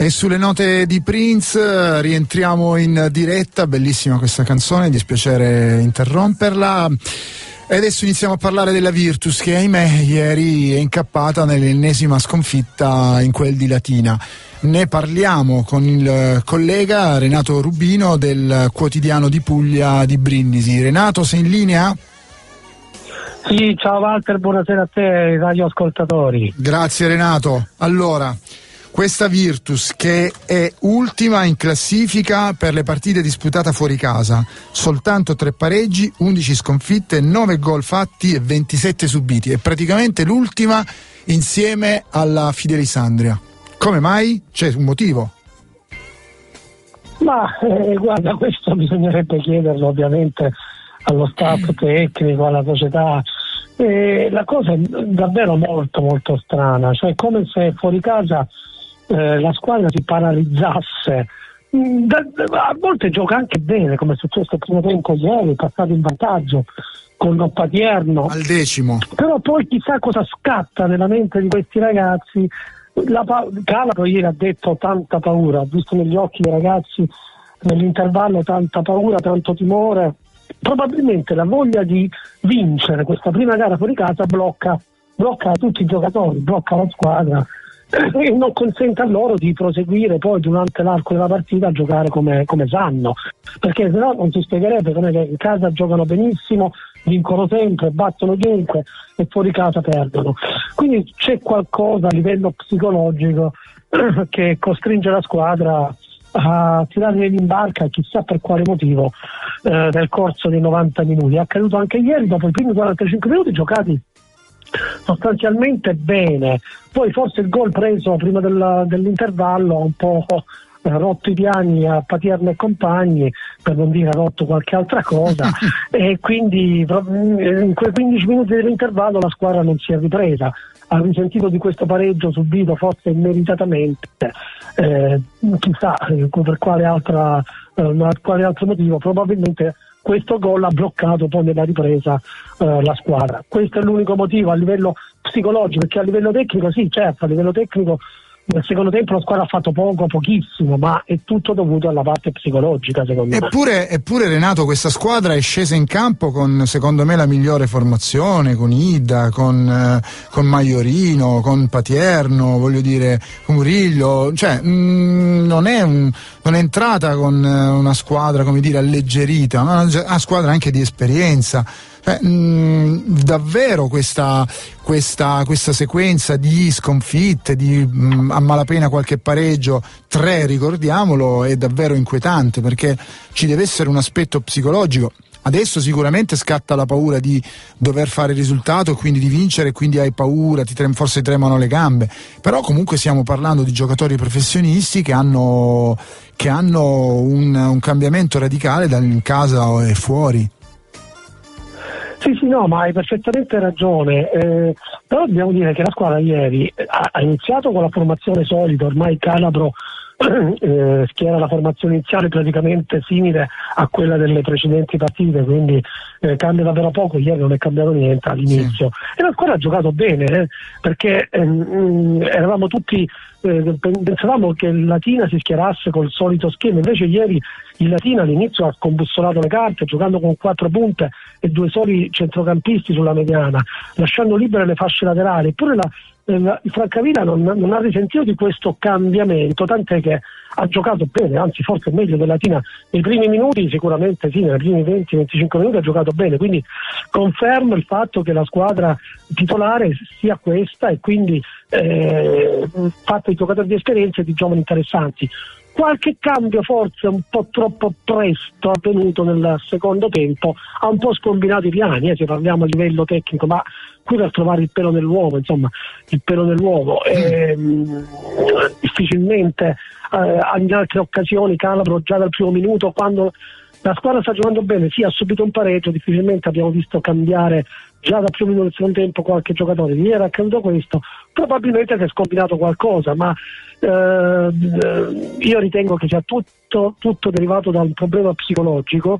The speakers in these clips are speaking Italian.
E sulle note di Prince rientriamo in diretta, bellissima questa canzone, dispiacere interromperla. E adesso iniziamo a parlare della Virtus che ahimè ieri è incappata nell'ennesima sconfitta in quel di Latina. Ne parliamo con il collega Renato Rubino del quotidiano di Puglia di Brindisi. Renato, sei in linea? Sì, ciao Walter, buonasera a te e radioascoltatori. Grazie Renato. Allora, questa Virtus che è ultima in classifica per le partite disputate fuori casa, soltanto tre pareggi, 11 sconfitte, 9 gol fatti e 27 subiti, è praticamente l'ultima insieme alla Fidelisandria. Come mai? C'è un motivo? Ma eh, guarda, questo bisognerebbe chiederlo ovviamente allo staff tecnico, alla società. Eh, la cosa è davvero molto molto strana, cioè come se fuori casa eh, la squadra si paralizzasse. Mm, da, da, a volte gioca anche bene, come è successo il primo tempo ieri, passato in vantaggio con Patierno. Al decimo. Però poi chissà cosa scatta nella mente di questi ragazzi. La pa- Calabro ieri ha detto tanta paura, ha visto negli occhi dei ragazzi nell'intervallo tanta paura, tanto timore. Probabilmente la voglia di vincere questa prima gara fuori casa blocca, blocca tutti i giocatori, blocca la squadra e non consente a loro di proseguire poi durante l'arco della partita a giocare come, come sanno. Perché se no non si spiegherebbe come che in casa giocano benissimo vincono sempre, battono chiunque e fuori casa perdono. Quindi c'è qualcosa a livello psicologico che costringe la squadra a tirare in barca chissà per quale motivo eh, nel corso dei 90 minuti. È accaduto anche ieri dopo i primi 45 minuti giocati sostanzialmente bene. Poi forse il gol preso prima della, dell'intervallo ha un po' rotto i piani a Patierno e compagni, per non dire rotto qualche altra cosa, e quindi in quei 15 minuti dell'intervallo la squadra non si è ripresa. Ha risentito di questo pareggio subito forse immeritatamente, eh, chissà eh, per quale, altra, eh, quale altro motivo, probabilmente questo gol ha bloccato poi nella ripresa eh, la squadra. Questo è l'unico motivo a livello psicologico, perché a livello tecnico sì, certo, a livello tecnico nel secondo tempo la squadra ha fatto poco, pochissimo, ma è tutto dovuto alla parte psicologica, secondo eppure, me. Eppure, Renato, questa squadra è scesa in campo con, secondo me, la migliore formazione, con Ida, con, eh, con Maiorino, con Patierno, voglio dire, con Murillo. Cioè, mh, mm, non, è un, non, è entrata con eh, una squadra, come dire, alleggerita, ma una squadra anche di esperienza eh, mh, mm, davvero questa, questa, questa, sequenza di sconfitte, di mh, mm, a malapena qualche pareggio, tre ricordiamolo, è davvero inquietante perché ci deve essere un aspetto psicologico. Adesso sicuramente scatta la paura di dover fare il risultato e quindi di vincere, quindi hai paura, ti trem- forse tremano le gambe, però comunque stiamo parlando di giocatori professionisti che hanno, che hanno un, un cambiamento radicale da in casa e fuori. Sì, sì, no, ma hai perfettamente ragione. Eh, però dobbiamo dire che la squadra ieri ha, ha iniziato con la formazione solida, ormai Calabro eh, schiera la formazione iniziale praticamente simile a quella delle precedenti partite, quindi eh, cambia davvero poco, ieri non è cambiato niente all'inizio. Sì. E la squadra ha giocato bene, eh, perché ehm, eravamo tutti, eh, pensavamo che il Latina si schierasse col solito schema, invece ieri il Latina all'inizio ha scombussolato le carte giocando con quattro punte e due soli centrocampisti sulla mediana, lasciando libere le fasce laterali, eppure la, il Francavilla non, non, ha risentito di questo cambiamento, tant'è che ha giocato bene, anzi forse meglio della Latina nei primi minuti, sicuramente sì, nei primi 20-25 minuti ha giocato bene, quindi conferma il fatto che la squadra titolare sia questa e quindi eh, fatto i giocatori di esperienza e di giovani interessanti qualche cambio forse un po' troppo presto avvenuto nel secondo tempo ha un po' scombinato i piani, eh, se parliamo a livello tecnico, ma qui per trovare il pelo nell'uovo, insomma, il pelo nell'uovo. E, mh, difficilmente eh, in altre occasioni Calabro già dal primo minuto quando la squadra sta giocando bene, sì ha subito un pareggio, difficilmente abbiamo visto cambiare già dal primo minuto del secondo tempo qualche giocatore, ieri era accaduto questo, probabilmente si è scombinato qualcosa, ma eh, io ritengo che sia tutto, tutto, derivato da un problema psicologico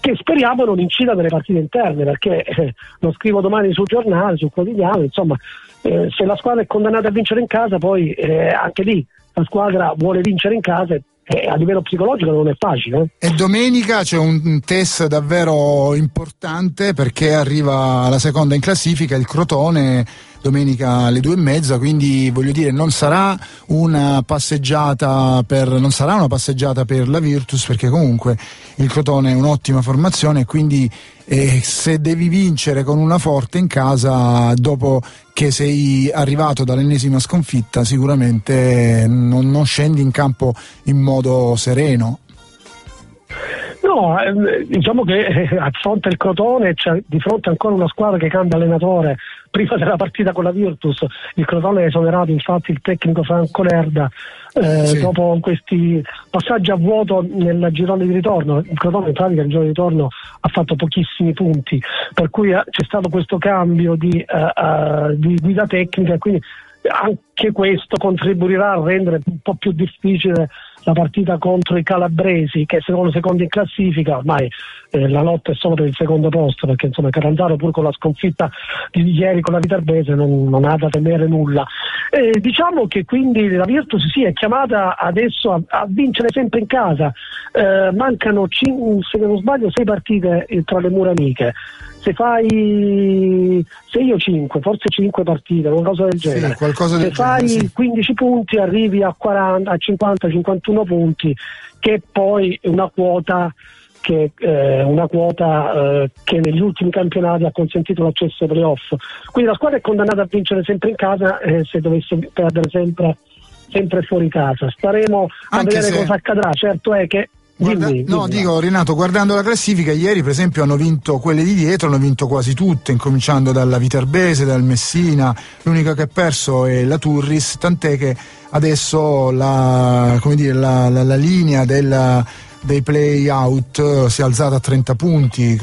che speriamo non incida nelle partite interne, perché eh, lo scrivo domani sul giornale, sul quotidiano, insomma, eh, se la squadra è condannata a vincere in casa, poi eh, anche lì la squadra vuole vincere in casa e eh, a livello psicologico non è facile. E domenica c'è un test davvero importante perché arriva la seconda in classifica, il Crotone domenica alle due e mezza, quindi voglio dire non sarà una passeggiata per, non sarà una passeggiata per la Virtus perché comunque il Crotone è un'ottima formazione e quindi eh, se devi vincere con una forte in casa dopo che sei arrivato dall'ennesima sconfitta sicuramente non, non scendi in campo in modo sereno. No, eh, diciamo che eh, a fronte del Crotone c'è di fronte ancora una squadra che cambia allenatore prima della partita con la Virtus. Il Crotone ha esonerato infatti il tecnico Franco Lerda eh, sì. dopo questi passaggi a vuoto nel girone di ritorno. Il Crotone in pratica nel girone di ritorno ha fatto pochissimi punti, per cui eh, c'è stato questo cambio di, uh, di guida tecnica e quindi anche questo contribuirà a rendere un po' più difficile la partita contro i calabresi che sono secondi in classifica, ormai eh, la lotta è solo per il secondo posto perché insomma Catanzaro pur con la sconfitta di ieri con la Viterbese non, non ha da temere nulla. Eh, diciamo che quindi la Virtus sì, è chiamata adesso a, a vincere sempre in casa, eh, mancano, cin- se non sbaglio, sei partite eh, tra le mura amiche se fai se io 5, forse 5 partite, qualcosa del genere, sì, qualcosa del se genere, fai sì. 15 punti arrivi a, 40, a 50-51 punti, che poi è una quota che, eh, una quota eh, che negli ultimi campionati ha consentito l'accesso ai playoff. Quindi la squadra è condannata a vincere sempre in casa eh, se dovesse perdere sempre, sempre fuori casa. Staremo a Anche vedere se... cosa accadrà. Certo è che Guarda, dimmi, no, dimmi. dico Renato, guardando la classifica, ieri per esempio hanno vinto quelle di dietro, hanno vinto quasi tutte, incominciando dalla Viterbese, dal Messina, l'unica che ha perso è la Turris, tant'è che adesso la, dire, la, la, la linea della dei play out eh, si è alzata a 30 punti,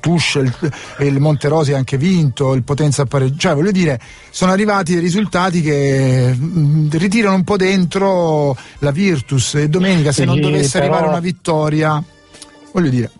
Tuchel e il Monterosi ha anche vinto, il Potenza ha pareggiato, cioè voglio dire sono arrivati dei risultati che mm, ritirano un po' dentro la Virtus. E domenica se non dovesse arrivare una vittoria, voglio dire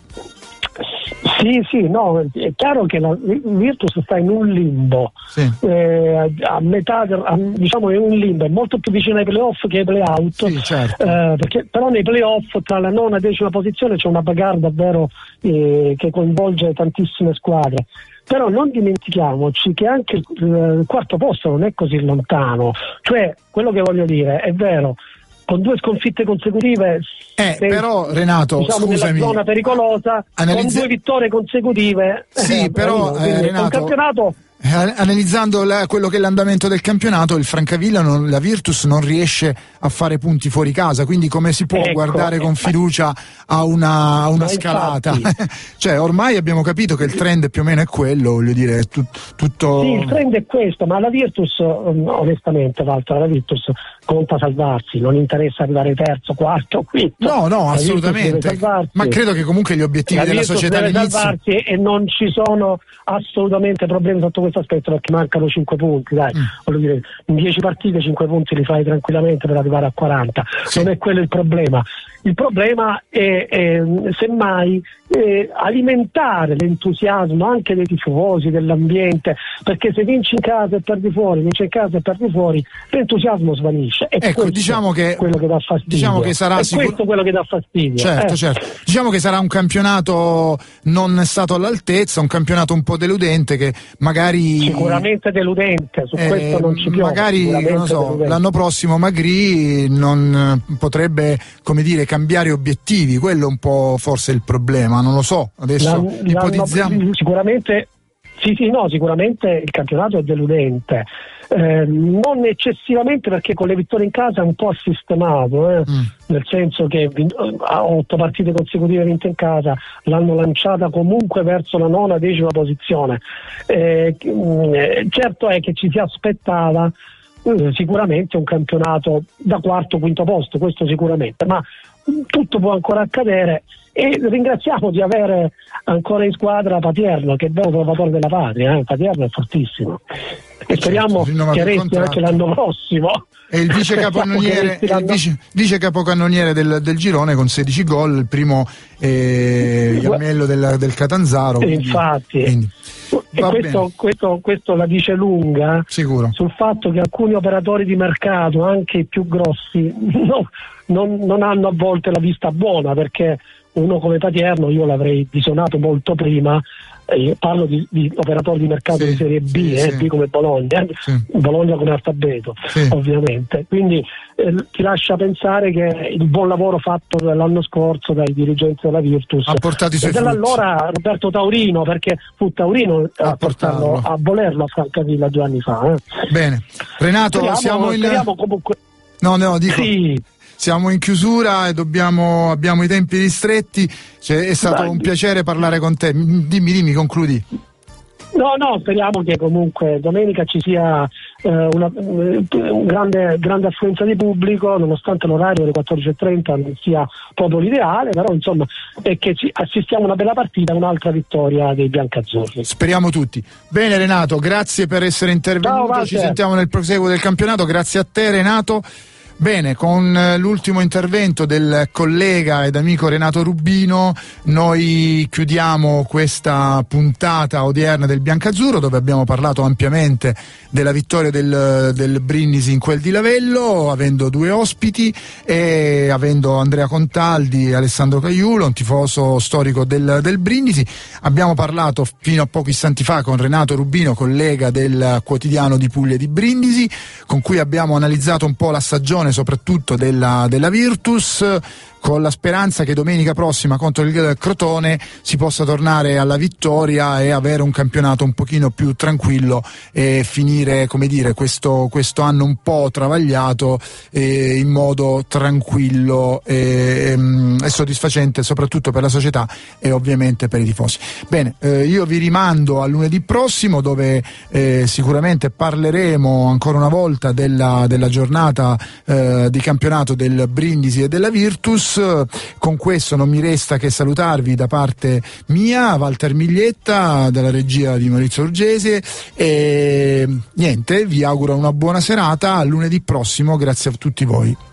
sì, sì, no, è chiaro che la Virtus sta in un limbo, sì. eh, a metà, a, diciamo è un limbo, è molto più vicino ai playoff che ai playout, sì, certo. eh, perché, però nei playoff tra la nona e la decima posizione c'è una bagarre davvero eh, che coinvolge tantissime squadre però non dimentichiamoci che anche il quarto posto non è così lontano, cioè quello che voglio dire è vero, con due sconfitte consecutive. Eh, se, però Renato, diciamo, scusami. Nella zona pericolosa, analizza... con due vittorie consecutive. Sì, eh, però eh, Renato, un campionato eh, analizzando la, quello che è l'andamento del campionato, il Francavilla, non, la Virtus non riesce a fare punti fuori casa, quindi come si può ecco, guardare con fiducia a una, a una scalata? cioè, ormai abbiamo capito che il trend più o meno è quello, voglio dire, tu, tutto... Sì, il trend è questo, ma la Virtus, mm, onestamente, Walter, la Virtus conta salvarsi, non interessa arrivare terzo, quarto, quinto. No, no, assolutamente. Ma credo che comunque gli obiettivi la della Virtus società deve salvarsi e non ci sono assolutamente problemi sotto questo questo aspetto perché mancano 5 punti, dai, mm. voglio dire, in 10 partite 5 punti li fai tranquillamente per arrivare a 40, sì. non è quello il problema. Il problema è, è semmai è alimentare l'entusiasmo anche dei tifosi, dell'ambiente, perché se vinci in casa e perdi fuori, vinci in casa e perdi fuori, l'entusiasmo svanisce. E ecco, diciamo che, quello che dà fastidio. Diciamo che sarà è sicur- questo quello che dà fastidio. Certo, eh. certo. Diciamo che sarà un campionato non stato all'altezza, un campionato un po' deludente che magari... Sicuramente deludente, su eh, questo non ci piove. Magari, non so, l'anno prossimo Magri non potrebbe, come dire, cambiare obiettivi, quello è un po' forse il problema, non lo so, adesso L'anno, ipotizziamo. Sicuramente, sì, sì, no, sicuramente il campionato è deludente. Eh, non eccessivamente perché con le vittorie in casa è un po' sistemato, eh? mm. nel senso che ha otto partite consecutive vinte in casa, l'hanno lanciata comunque verso la nona decima posizione. Eh, mm, eh certo è che ci si aspettava sicuramente un campionato da quarto quinto posto, questo sicuramente, ma tutto può ancora accadere e ringraziamo di avere ancora in squadra Patierno che è il vero trovatore della patria, eh? Patierno è fortissimo e speriamo certo, che resti anche l'anno prossimo. È il vice capocannoniere, il vice, vice capocannoniere del, del, girone con 16 gol, il primo eh, Iammello del, del Catanzaro. Infatti. Quindi. E questo, questo, questo, la dice lunga Sicuro. sul fatto che alcuni operatori di mercato, anche i più grossi, no, non, non, hanno a volte la vista buona perché uno come Patierno io l'avrei visionato molto prima eh, parlo di, di, operatori di mercato sì, di serie B, sì, eh, sì. B come Bologna, Bologna come alfabeto ovviamente, quindi eh, ti lascia pensare che il buon lavoro fatto l'anno scorso dai dirigenti della Virtus ha portato i suoi e allora Roberto Taurino, perché fu Taurino a, portarlo, a volerlo a Francavilla due anni fa. Eh. Bene, Renato, speriamo, siamo in... Comunque... No, no, dico... Sì siamo in chiusura e dobbiamo, abbiamo i tempi ristretti. Cioè, è stato Dai. un piacere parlare con te. Dimmi, dimmi, concludi. No, no, speriamo che comunque domenica ci sia eh, una, eh, grande, grande, affluenza di pubblico, nonostante l'orario delle 14.30 non sia proprio l'ideale, però insomma è che ci assistiamo a una bella partita, un'altra vittoria dei biancazzurri. Speriamo tutti. Bene Renato, grazie per essere intervenuto, Ciao, ci sentiamo nel proseguo del campionato, grazie a te Renato. Bene, con eh, l'ultimo intervento del collega ed amico Renato Rubino noi chiudiamo questa puntata odierna del Biancazzurro dove abbiamo parlato ampiamente della vittoria del, del Brindisi in quel di Lavello avendo due ospiti e avendo Andrea Contaldi e Alessandro Caiulo, un tifoso storico del, del Brindisi. Abbiamo parlato fino a pochi istanti fa con Renato Rubino, collega del quotidiano di Puglia di Brindisi, con cui abbiamo analizzato un po' la stagione soprattutto della, della Virtus con la speranza che domenica prossima contro il Crotone si possa tornare alla vittoria e avere un campionato un pochino più tranquillo e finire come dire, questo, questo anno un po' travagliato eh, in modo tranquillo e, mm, e, soddisfacente soprattutto per la società e ovviamente per i tifosi. Bene, eh, io vi rimando a lunedì prossimo dove eh, sicuramente parleremo ancora una volta della, della giornata eh, di campionato del Brindisi e della Virtus con questo non mi resta che salutarvi da parte mia, Walter Miglietta, dalla regia di Maurizio Urgese. E niente, vi auguro una buona serata, a lunedì prossimo, grazie a tutti voi.